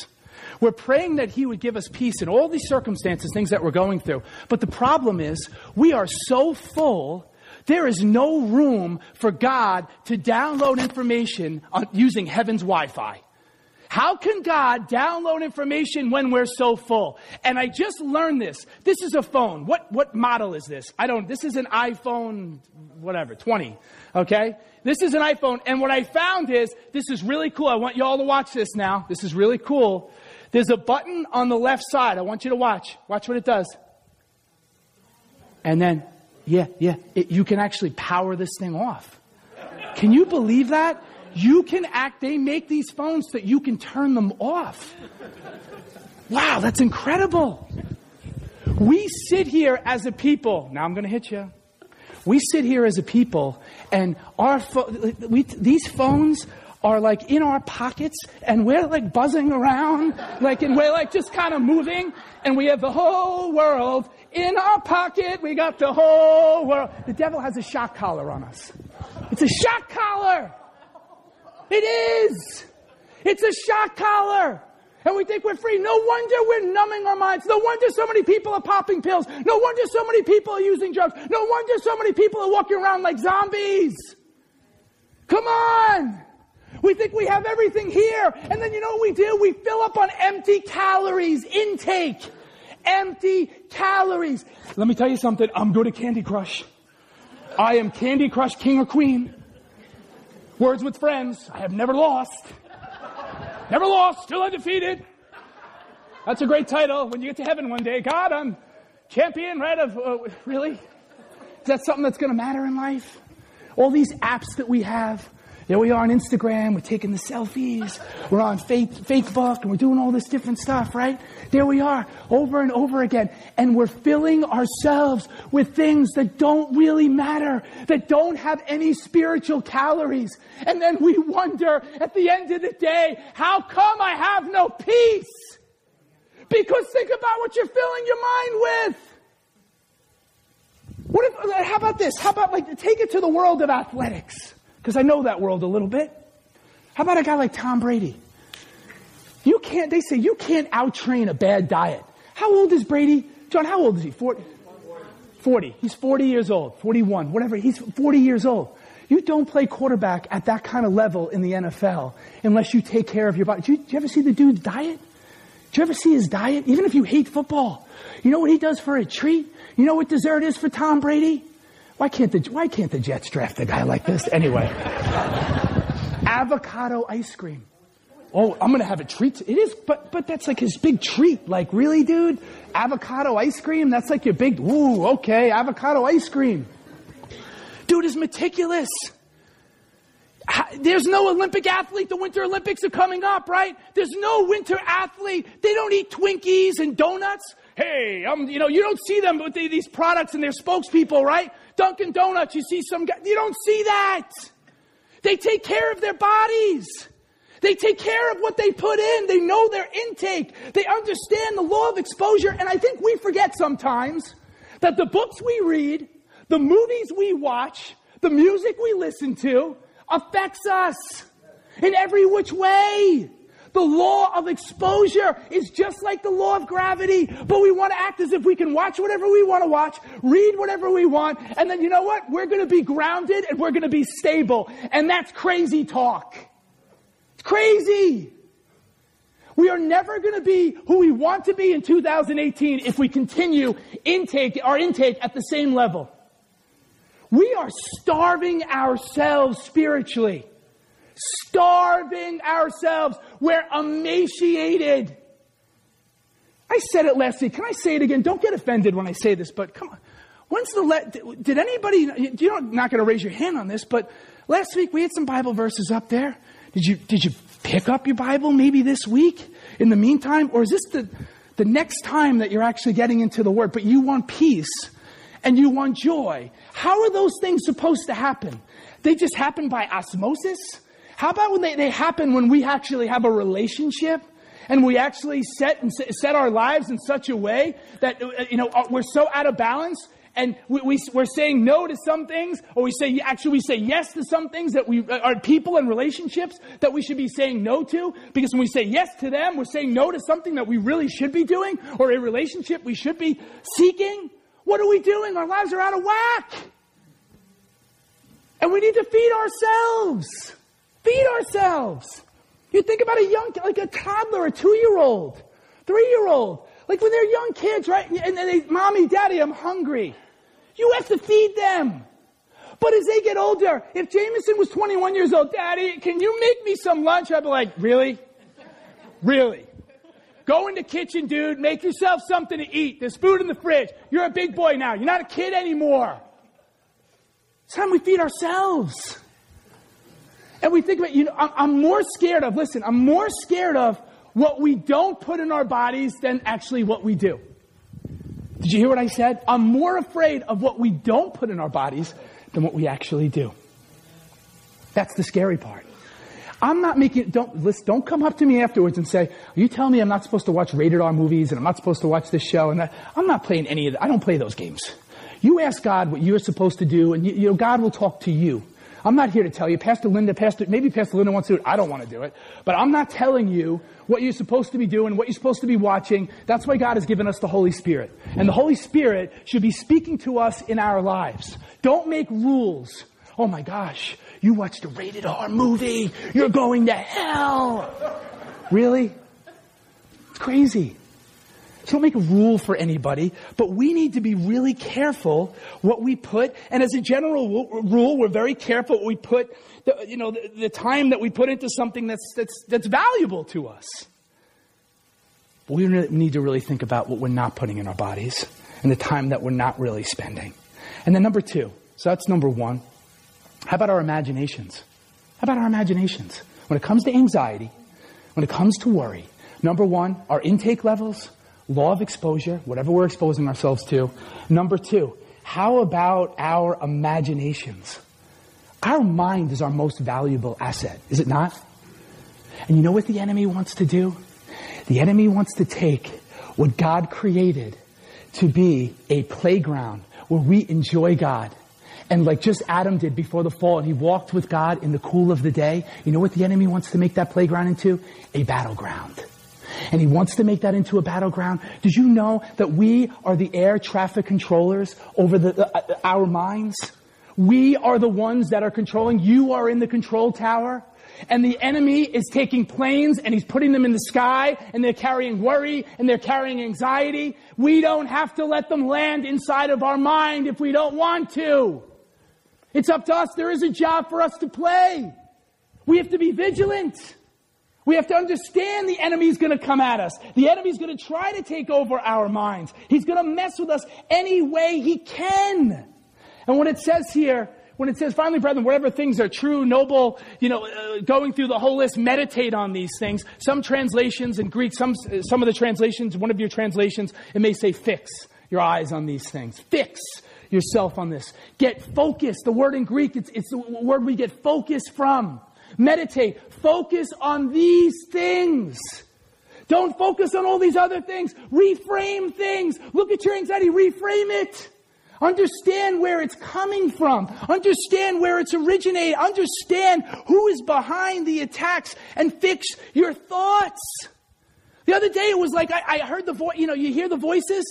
we're praying that He would give us peace in all these circumstances, things that we're going through. But the problem is, we are so full, there is no room for God to download information on, using heaven's Wi Fi. How can God download information when we're so full? And I just learned this. This is a phone. What, what model is this? I don't, this is an iPhone, whatever, 20. Okay? This is an iPhone. And what I found is, this is really cool. I want you all to watch this now. This is really cool. There's a button on the left side. I want you to watch. Watch what it does. And then, yeah, yeah, it, you can actually power this thing off. Can you believe that? You can act, they make these phones so that you can turn them off. Wow, that's incredible. We sit here as a people. Now I'm going to hit you. We sit here as a people, and our fo- we, these phones are like in our pockets and we're like buzzing around, like, and we're like just kind of moving and we have the whole world in our pocket. We got the whole world. The devil has a shock collar on us. It's a shock collar. It is. It's a shock collar. And we think we're free. No wonder we're numbing our minds. No wonder so many people are popping pills. No wonder so many people are using drugs. No wonder so many people are walking around like zombies. Come on. We think we have everything here. And then you know what we do? We fill up on empty calories, intake. Empty calories. Let me tell you something. I'm good at Candy Crush. I am Candy Crush king or queen. Words with friends. I have never lost. Never lost, still undefeated. That's a great title when you get to heaven one day. God, I'm champion, right? Of uh, really? Is that something that's going to matter in life? All these apps that we have. There we are on Instagram. We're taking the selfies. We're on fake, Facebook, and we're doing all this different stuff, right? There we are, over and over again, and we're filling ourselves with things that don't really matter, that don't have any spiritual calories, and then we wonder at the end of the day, how come I have no peace? Because think about what you're filling your mind with. What if, how about this? How about like, take it to the world of athletics? Because I know that world a little bit. How about a guy like Tom Brady? You can't, they say you can't outtrain a bad diet. How old is Brady? John, how old is he? 40? 40. He's 40 years old, 41, whatever. He's 40 years old. You don't play quarterback at that kind of level in the NFL unless you take care of your body. Do you, do you ever see the dude's diet? Do you ever see his diet? Even if you hate football, you know what he does for a treat? You know what dessert is for Tom Brady? Why can't the, why can't the Jets draft a guy like this? Anyway. Avocado ice cream. Oh, I'm gonna have a treat. It is, but, but that's like his big treat. Like, really, dude? Avocado ice cream? That's like your big, ooh, okay, avocado ice cream. Dude is meticulous. There's no Olympic athlete. The Winter Olympics are coming up, right? There's no winter athlete. They don't eat Twinkies and donuts hey, um, you know, you don't see them with these products and their spokespeople, right? Dunkin' Donuts, you see some guy, you don't see that. They take care of their bodies. They take care of what they put in. They know their intake. They understand the law of exposure. And I think we forget sometimes that the books we read, the movies we watch, the music we listen to affects us in every which way. The law of exposure is just like the law of gravity, but we want to act as if we can watch whatever we want to watch, read whatever we want, and then you know what? We're going to be grounded and we're going to be stable. And that's crazy talk. It's crazy. We are never going to be who we want to be in 2018 if we continue intake, our intake at the same level. We are starving ourselves spiritually starving ourselves. We're emaciated. I said it last week. Can I say it again? Don't get offended when I say this, but come on. When's the let? Did anybody? You're not going to raise your hand on this, but last week we had some Bible verses up there. Did you did you pick up your Bible maybe this week? In the meantime, or is this the the next time that you're actually getting into the Word? But you want peace and you want joy. How are those things supposed to happen? They just happen by osmosis. How about when they, they happen when we actually have a relationship? and we actually set and set our lives in such a way that uh, you know uh, we're so out of balance and we, we, are saying no to some things or we say actually we say yes to some things that we uh, are people and relationships that we should be saying no to because when we say yes to them we're saying no to something that we really should be doing or a relationship we should be seeking. What are we doing? Our lives are out of whack. And we need to feed ourselves Feed ourselves. You think about a young, like a toddler, a two-year-old, three-year-old. Like when they're young kids, right? And they, mommy, daddy, I'm hungry. You have to feed them. But as they get older, if Jameson was 21 years old, daddy, can you make me some lunch? I'd be like, really? Really? Go in the kitchen, dude. Make yourself something to eat. There's food in the fridge. You're a big boy now. You're not a kid anymore. It's time we feed ourselves. And we think about, you know, I'm more scared of, listen, I'm more scared of what we don't put in our bodies than actually what we do. Did you hear what I said? I'm more afraid of what we don't put in our bodies than what we actually do. That's the scary part. I'm not making, don't, listen, don't come up to me afterwards and say, are you telling me I'm not supposed to watch rated R movies and I'm not supposed to watch this show and that? I'm not playing any of that. I don't play those games. You ask God what you're supposed to do and you, you know, God will talk to you. I'm not here to tell you. Pastor Linda, Pastor, maybe Pastor Linda wants to do it. I don't want to do it. But I'm not telling you what you're supposed to be doing, what you're supposed to be watching. That's why God has given us the Holy Spirit. And the Holy Spirit should be speaking to us in our lives. Don't make rules. Oh my gosh, you watched a rated R movie. You're going to hell. Really? It's crazy. Don't make a rule for anybody, but we need to be really careful what we put. And as a general rule, we're very careful what we put, the, you know, the, the time that we put into something that's, that's, that's valuable to us. But we need to really think about what we're not putting in our bodies and the time that we're not really spending. And then number two, so that's number one. How about our imaginations? How about our imaginations? When it comes to anxiety, when it comes to worry, number one, our intake levels, law of exposure, whatever we're exposing ourselves to. Number two, how about our imaginations? Our mind is our most valuable asset, is it not? And you know what the enemy wants to do? The enemy wants to take what God created to be a playground where we enjoy God. And like just Adam did before the fall, and he walked with God in the cool of the day. You know what the enemy wants to make that playground into? A battleground. And he wants to make that into a battleground. Did you know that we are the air traffic controllers over the, uh, our minds? We are the ones that are controlling. You are in the control tower. And the enemy is taking planes and he's putting them in the sky and they're carrying worry and they're carrying anxiety. We don't have to let them land inside of our mind if we don't want to. It's up to us. There is a job for us to play. We have to be vigilant. We have to understand the enemy is going to come at us. The enemy is going to try to take over our minds. He's going to mess with us any way he can. And when it says here, when it says, finally, brethren, whatever things are true, noble, you know, uh, going through the whole list, meditate on these things. Some translations in Greek, some, some of the translations, one of your translations, it may say fix your eyes on these things. Fix yourself on this. Get focused. The word in Greek, it's, it's the word we get focus from. Meditate. Focus on these things. Don't focus on all these other things. Reframe things. Look at your anxiety. Reframe it. Understand where it's coming from. Understand where it's originated. Understand who is behind the attacks and fix your thoughts. The other day it was like I, I heard the voice, you know, you hear the voices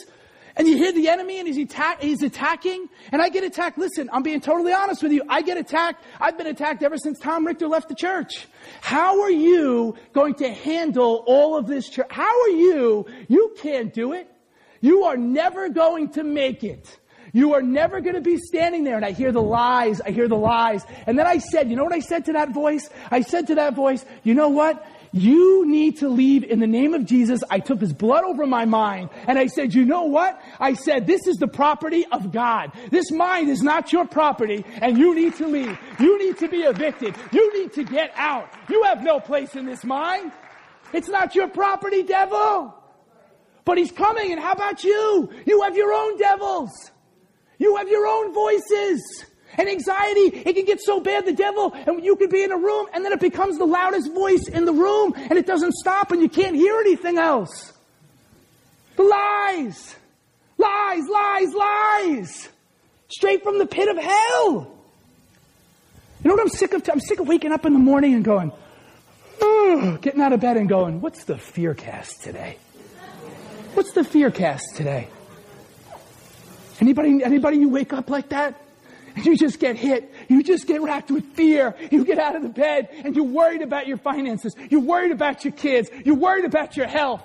and you hear the enemy and he's, attack, he's attacking and I get attacked. Listen, I'm being totally honest with you. I get attacked. I've been attacked ever since Tom Richter left the church. How are you going to handle all of this church? How are you? You can't do it. You are never going to make it. You are never going to be standing there. And I hear the lies. I hear the lies. And then I said, you know what I said to that voice? I said to that voice, you know what? You need to leave in the name of Jesus. I took his blood over my mind and I said, you know what? I said, this is the property of God. This mind is not your property and you need to leave. You need to be evicted. You need to get out. You have no place in this mind. It's not your property, devil. But he's coming and how about you? You have your own devils. You have your own voices. And anxiety, it can get so bad, the devil, and you could be in a room, and then it becomes the loudest voice in the room, and it doesn't stop, and you can't hear anything else. The lies. Lies, lies, lies. Straight from the pit of hell. You know what I'm sick of? I'm sick of waking up in the morning and going, getting out of bed and going, what's the fear cast today? What's the fear cast today? Anybody, anybody you wake up like that? And you just get hit. You just get racked with fear. You get out of the bed and you're worried about your finances. You're worried about your kids. You're worried about your health.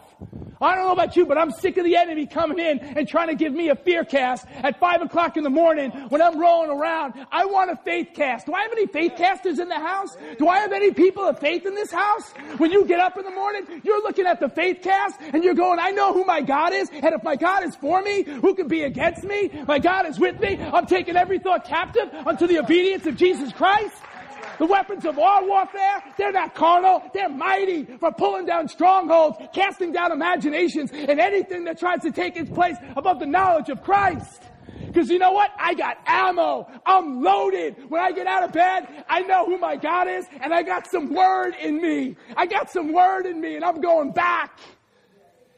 I don't know about you, but I'm sick of the enemy coming in and trying to give me a fear cast at five o'clock in the morning when I'm rolling around. I want a faith cast. Do I have any faith casters in the house? Do I have any people of faith in this house? When you get up in the morning, you're looking at the faith cast and you're going, I know who my God is. And if my God is for me, who can be against me? My God is with me. I'm taking every thought captive unto the obedience of Jesus Christ. The weapons of our warfare, they're not carnal, they're mighty for pulling down strongholds, casting down imaginations, and anything that tries to take its place above the knowledge of Christ. Because you know what? I got ammo. I'm loaded. When I get out of bed, I know who my God is, and I got some word in me. I got some word in me, and I'm going back.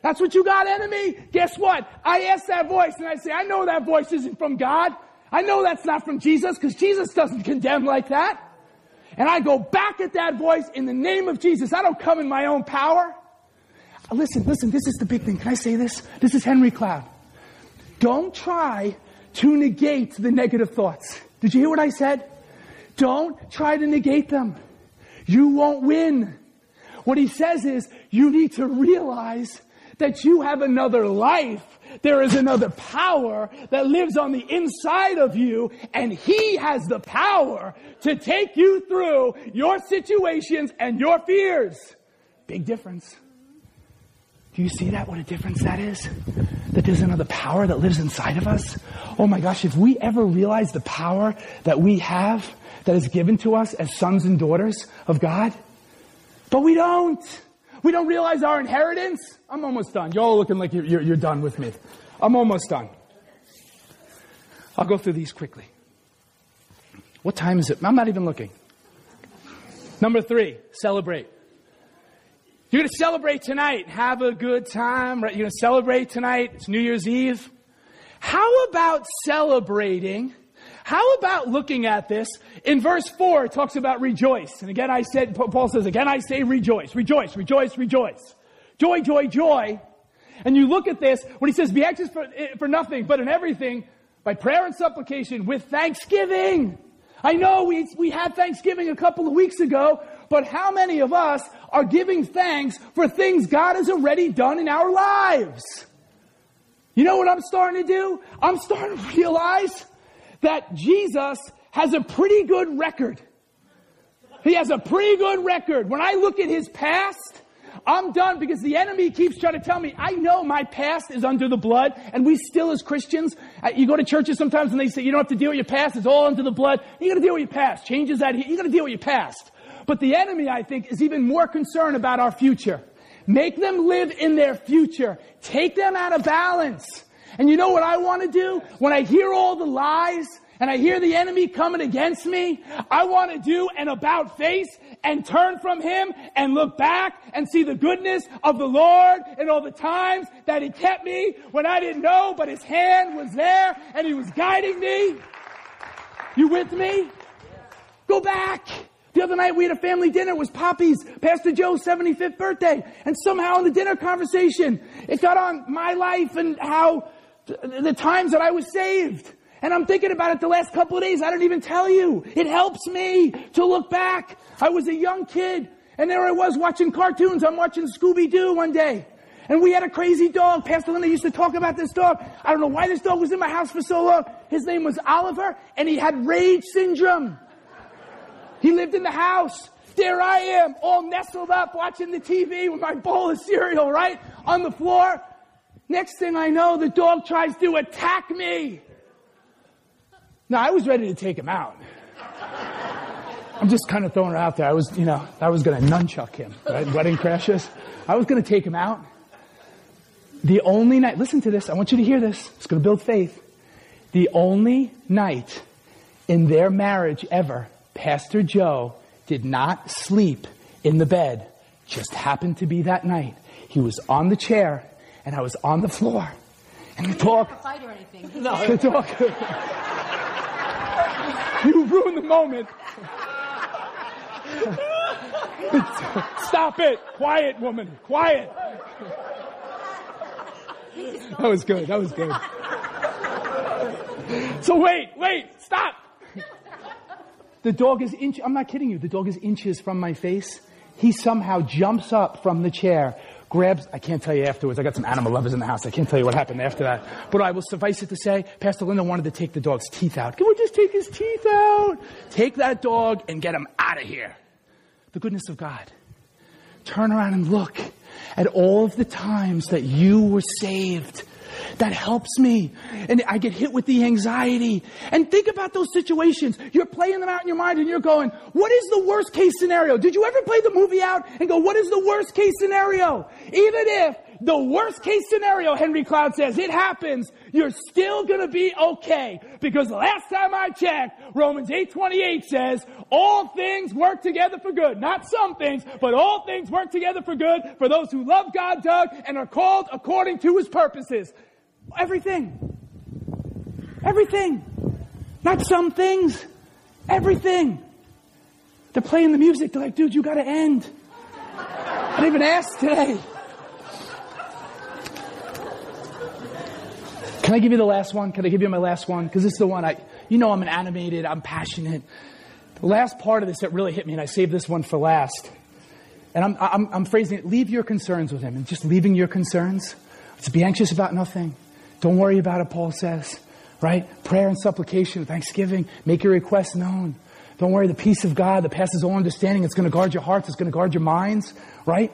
That's what you got, enemy? Guess what? I ask that voice, and I say, I know that voice isn't from God. I know that's not from Jesus, because Jesus doesn't condemn like that. And I go back at that voice in the name of Jesus. I don't come in my own power. Listen, listen, this is the big thing. Can I say this? This is Henry Cloud. Don't try to negate the negative thoughts. Did you hear what I said? Don't try to negate them. You won't win. What he says is you need to realize that you have another life there is another power that lives on the inside of you and he has the power to take you through your situations and your fears. Big difference. Do you see that? What a difference that is? That there's another power that lives inside of us? Oh my gosh, if we ever realize the power that we have, that is given to us as sons and daughters of God, but we don't. We don't realize our inheritance. I'm almost done. You're all looking like you're, you're, you're done with me. I'm almost done. I'll go through these quickly. What time is it? I'm not even looking. Number three, celebrate. You're going to celebrate tonight. Have a good time. Right? You're going to celebrate tonight. It's New Year's Eve. How about celebrating? How about looking at this? In verse 4, it talks about rejoice. And again, I said, Paul says, again, I say rejoice, rejoice, rejoice, rejoice. Joy, joy, joy. And you look at this, when he says, be anxious for, eh, for nothing, but in everything, by prayer and supplication, with thanksgiving. I know we, we had Thanksgiving a couple of weeks ago, but how many of us are giving thanks for things God has already done in our lives? You know what I'm starting to do? I'm starting to realize that Jesus has a pretty good record. He has a pretty good record. When I look at his past, I'm done because the enemy keeps trying to tell me, I know my past is under the blood, and we still as Christians, uh, you go to churches sometimes and they say, you don't have to deal with your past, it's all under the blood. You gotta deal with your past. Changes that, you gotta deal with your past. But the enemy, I think, is even more concerned about our future. Make them live in their future. Take them out of balance. And you know what I want to do? When I hear all the lies and I hear the enemy coming against me, I want to do an about face and turn from him and look back and see the goodness of the Lord and all the times that he kept me when I didn't know, but his hand was there and he was guiding me. You with me? Go back. The other night we had a family dinner. It was Poppy's, Pastor Joe's 75th birthday. And somehow in the dinner conversation, it got on my life and how the times that I was saved. And I'm thinking about it the last couple of days. I don't even tell you. It helps me to look back. I was a young kid and there I was watching cartoons. I'm watching Scooby-Doo one day. And we had a crazy dog. Pastor Linda used to talk about this dog. I don't know why this dog was in my house for so long. His name was Oliver and he had rage syndrome. He lived in the house. There I am, all nestled up watching the TV with my bowl of cereal, right? On the floor. Next thing I know, the dog tries to attack me. Now, I was ready to take him out. I'm just kind of throwing it out there. I was, you know, I was going to nunchuck him, right? Wedding crashes. I was going to take him out. The only night, listen to this. I want you to hear this. It's going to build faith. The only night in their marriage ever Pastor Joe did not sleep in the bed. Just happened to be that night. He was on the chair and I was on the floor. And the dog. Fight or anything. No. The dog. you ruined the moment. Stop it. Quiet, woman. Quiet. That was good. That was good. So wait, wait, stop. The dog is inch, I'm not kidding you, the dog is inches from my face. He somehow jumps up from the chair, grabs, I can't tell you afterwards, I got some animal lovers in the house, I can't tell you what happened after that. But I will suffice it to say, Pastor Linda wanted to take the dog's teeth out. Can we just take his teeth out? Take that dog and get him out of here. The goodness of God. Turn around and look at all of the times that you were saved that helps me. And I get hit with the anxiety. And think about those situations. You're playing them out in your mind and you're going, what is the worst case scenario? Did you ever play the movie out and go, what is the worst case scenario? Even if the worst case scenario, Henry Cloud says, it happens, you're still gonna be okay. Because last time I checked, Romans 8.28 says, all things work together for good. Not some things, but all things work together for good for those who love God, Doug, and are called according to his purposes. Everything. Everything. Not some things. Everything. They're playing the music. They're like, dude, you gotta end. I didn't even ask today. Can I give you the last one? Can I give you my last one? Because this is the one I, you know, I'm an animated, I'm passionate. The last part of this that really hit me, and I saved this one for last. And I'm, I'm, I'm phrasing it, leave your concerns with him. And just leaving your concerns. To be anxious about nothing. Don't worry about it, Paul says. Right? Prayer and supplication, thanksgiving, make your requests known. Don't worry, the peace of God that passes all understanding, it's going to guard your hearts, it's going to guard your minds, right?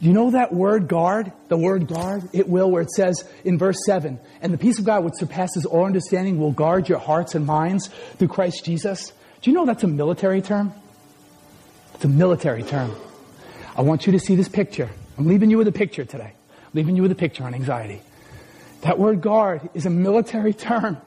You know that word guard? The word guard? It will, where it says in verse 7, and the peace of God which surpasses all understanding will guard your hearts and minds through Christ Jesus. Do you know that's a military term? It's a military term. I want you to see this picture. I'm leaving you with a picture today. I'm leaving you with a picture on anxiety. That word guard is a military term.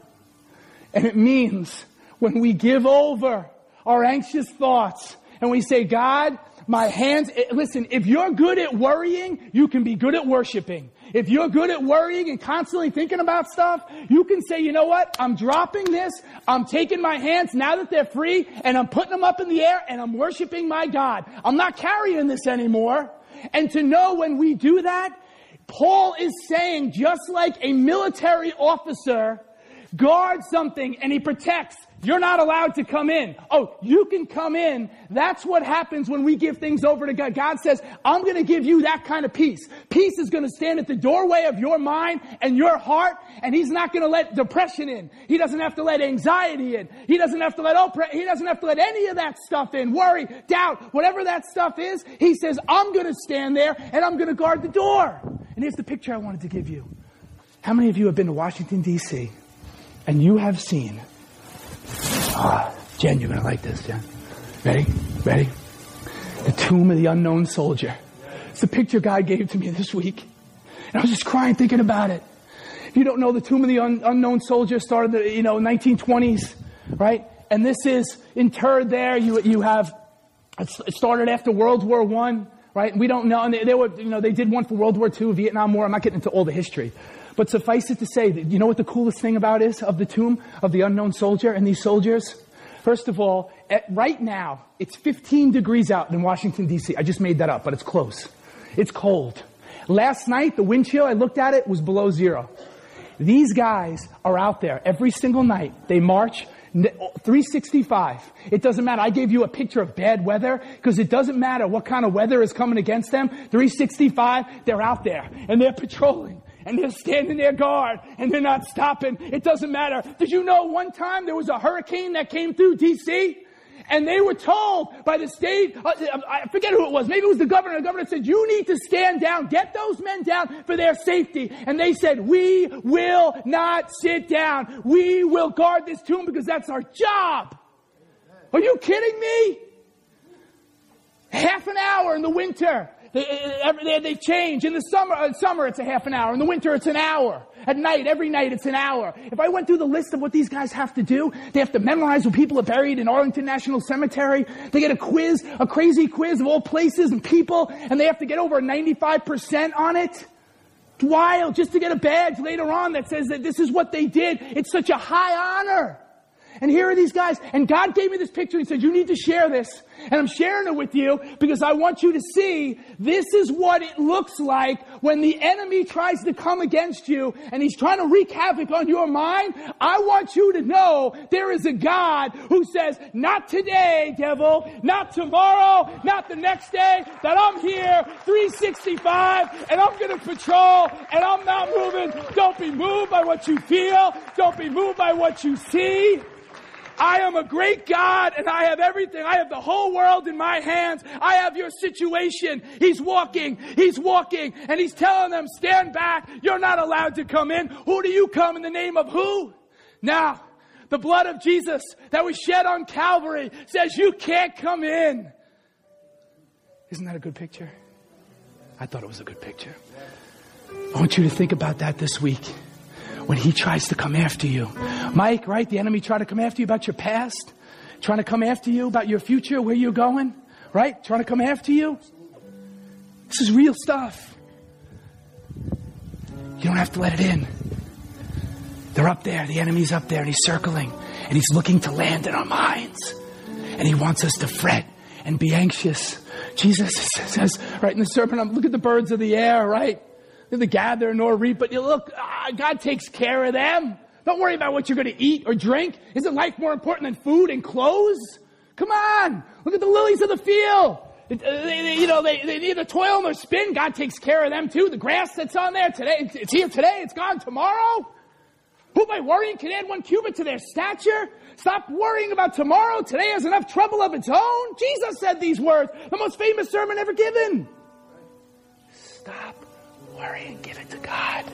And it means when we give over our anxious thoughts and we say, God, my hands, eh, listen, if you're good at worrying, you can be good at worshiping. If you're good at worrying and constantly thinking about stuff, you can say, you know what? I'm dropping this. I'm taking my hands now that they're free and I'm putting them up in the air and I'm worshiping my God. I'm not carrying this anymore. And to know when we do that, Paul is saying just like a military officer guards something and he protects you're not allowed to come in. Oh, you can come in. That's what happens when we give things over to God. God says, I'm going to give you that kind of peace. Peace is going to stand at the doorway of your mind and your heart, and He's not going to let depression in. He doesn't have to let anxiety in. He doesn't have to let oppre- He doesn't have to let any of that stuff in. Worry, doubt, whatever that stuff is. He says, I'm going to stand there and I'm going to guard the door. And here's the picture I wanted to give you. How many of you have been to Washington, D.C. and you have seen Ah, Jen, you're going to like this, Jen. Ready? Ready? The tomb of the unknown soldier. It's the picture God gave to me this week. And I was just crying thinking about it. If you don't know, the tomb of the un- unknown soldier started, the, you know, 1920s, right? And this is interred there. You, you have, it started after World War One, right? We don't know. And they, they were, you know, they did one for World War II, Vietnam War. I'm not getting into all the history. But suffice it to say, that you know what the coolest thing about is of the tomb of the unknown soldier and these soldiers? First of all, at, right now, it's 15 degrees out in Washington, D.C. I just made that up, but it's close. It's cold. Last night, the wind chill, I looked at it, was below zero. These guys are out there every single night. They march 365. It doesn't matter. I gave you a picture of bad weather because it doesn't matter what kind of weather is coming against them. 365, they're out there and they're patrolling and they're standing their guard and they're not stopping. It doesn't matter. Did you know one time there was a hurricane that came through DC? And they were told by the state, uh, I forget who it was, maybe it was the governor. The governor said, you need to stand down, get those men down for their safety. And they said, we will not sit down. We will guard this tomb because that's our job. Are you kidding me? Half an hour in the winter they, they, they change. In the summer, in uh, summer it's a half an hour. In the winter it's an hour. At night, every night it's an hour. If I went through the list of what these guys have to do, they have to memorize where people are buried in Arlington National Cemetery. They get a quiz, a crazy quiz of all places and people, and they have to get over 95% on it. It's wild just to get a badge later on that says that this is what they did. It's such a high honor. And here are these guys. And God gave me this picture. He said, you need to share this. And I'm sharing it with you because I want you to see this is what it looks like when the enemy tries to come against you and he's trying to wreak havoc on your mind. I want you to know there is a God who says, not today, devil, not tomorrow, not the next day, that I'm here 365 and I'm going to patrol and I'm not moving. Don't be moved by what you feel. Don't be moved by what you see. I am a great God and I have everything. I have the whole world in my hands. I have your situation. He's walking. He's walking and he's telling them, stand back. You're not allowed to come in. Who do you come in the name of who? Now, the blood of Jesus that was shed on Calvary says you can't come in. Isn't that a good picture? I thought it was a good picture. I want you to think about that this week when he tries to come after you. Mike, right? The enemy trying to come after you about your past, trying to come after you about your future, where you're going, right? Trying to come after you. This is real stuff. You don't have to let it in. They're up there. The enemy's up there and he's circling and he's looking to land in our minds. And he wants us to fret and be anxious. Jesus says, right in the sermon, look at the birds of the air, right? They gather nor reap, but you look, ah, God takes care of them. Don't worry about what you're going to eat or drink. Isn't life more important than food and clothes? Come on. Look at the lilies of the field. Uh, they, they, you know, they, they neither toil nor spin. God takes care of them too. The grass that's on there today, it's here today, it's gone tomorrow. Who by worrying can add one cubit to their stature? Stop worrying about tomorrow. Today has enough trouble of its own. Jesus said these words, the most famous sermon ever given. stop worrying. Give it to God.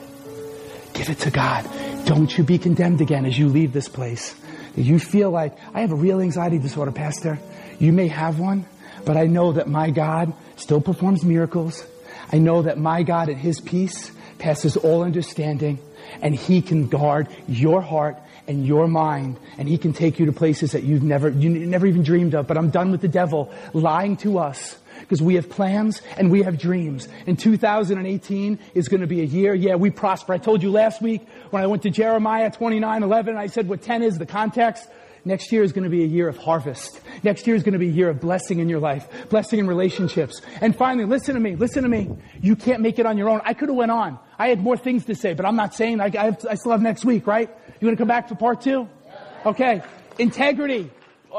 Give it to God. Don't you be condemned again as you leave this place. You feel like, I have a real anxiety disorder, Pastor. You may have one, but I know that my God still performs miracles. I know that my God at His peace passes all understanding and He can guard your heart and your mind and He can take you to places that you've never, you never even dreamed of. But I'm done with the devil lying to us because we have plans and we have dreams. And 2018 is going to be a year. Yeah, we prosper. I told you last week when I went to Jeremiah 29, 11, I said what 10 is, the context. Next year is going to be a year of harvest. Next year is going to be a year of blessing in your life, blessing in relationships. And finally, listen to me, listen to me. You can't make it on your own. I could have went on. I had more things to say, but I'm not saying. I, I, have, I still have next week, right? You want to come back for part two? Okay. Integrity.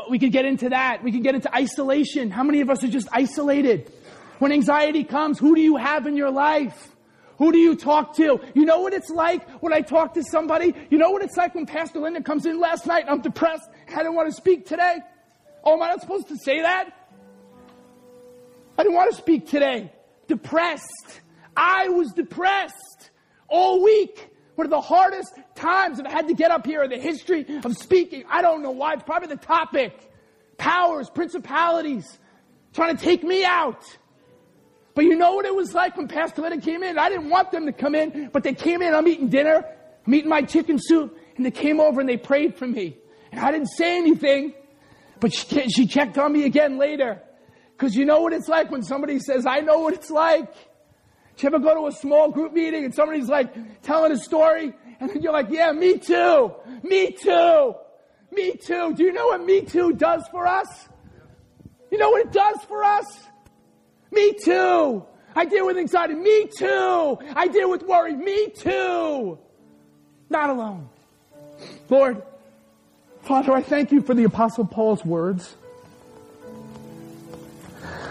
We could get into that. We could get into isolation. How many of us are just isolated? When anxiety comes, who do you have in your life? Who do you talk to? You know what it's like when I talk to somebody? You know what it's like when Pastor Linda comes in last night I'm depressed. I didn't want to speak today. Oh, am I not supposed to say that? I didn't want to speak today. Depressed. I was depressed all week. One of the hardest times I've had to get up here in the history of speaking. I don't know why. It's probably the topic. Powers, principalities, trying to take me out. But you know what it was like when Pastor Linda came in? I didn't want them to come in, but they came in. I'm eating dinner. I'm eating my chicken soup. And they came over and they prayed for me. And I didn't say anything, but she, she checked on me again later. Because you know what it's like when somebody says, I know what it's like. Did you ever go to a small group meeting and somebody's like telling a story and then you're like, yeah, me too. Me too. Me too. Do you know what me too does for us? You know what it does for us? Me too. I deal with anxiety. Me too. I deal with worry. Me too. Not alone. Lord, Father, I thank you for the Apostle Paul's words.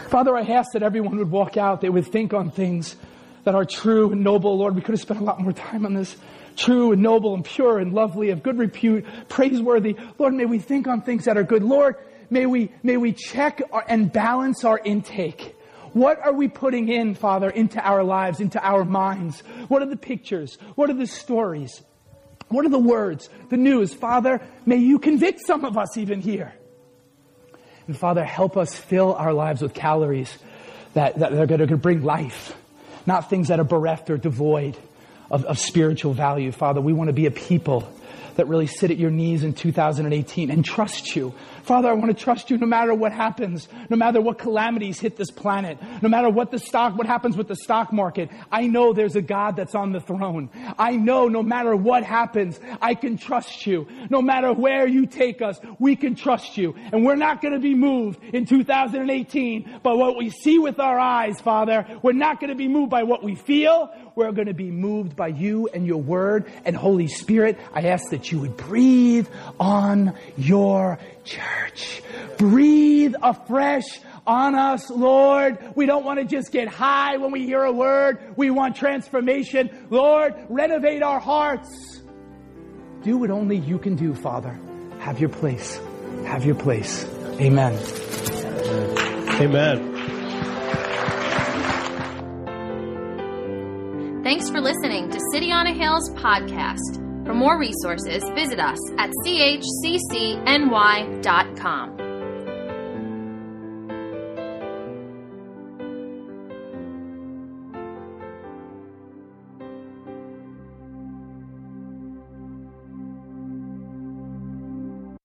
Father, I ask that everyone would walk out, they would think on things that are true and noble. Lord, we could have spent a lot more time on this. True and noble and pure and lovely, of good repute, praiseworthy. Lord, may we think on things that are good. Lord, may we, may we check our, and balance our intake. What are we putting in, Father, into our lives, into our minds? What are the pictures? What are the stories? What are the words, the news? Father, may you convict some of us even here. And Father, help us fill our lives with calories that, that are going to bring life, not things that are bereft or devoid of, of spiritual value. Father, we want to be a people that really sit at your knees in 2018 and trust you Father, I want to trust you no matter what happens, no matter what calamities hit this planet, no matter what the stock, what happens with the stock market. I know there's a God that's on the throne. I know no matter what happens, I can trust you. No matter where you take us, we can trust you. And we're not going to be moved in 2018 by what we see with our eyes, Father. We're not going to be moved by what we feel. We're going to be moved by you and your word and Holy Spirit. I ask that you would breathe on your church. Breathe afresh on us, Lord. We don't want to just get high when we hear a word. We want transformation. Lord, renovate our hearts. Do what only you can do, Father. Have your place. Have your place. Amen. Amen. Thanks for listening to City on a Hill's podcast. For more resources, visit us at chccny.com.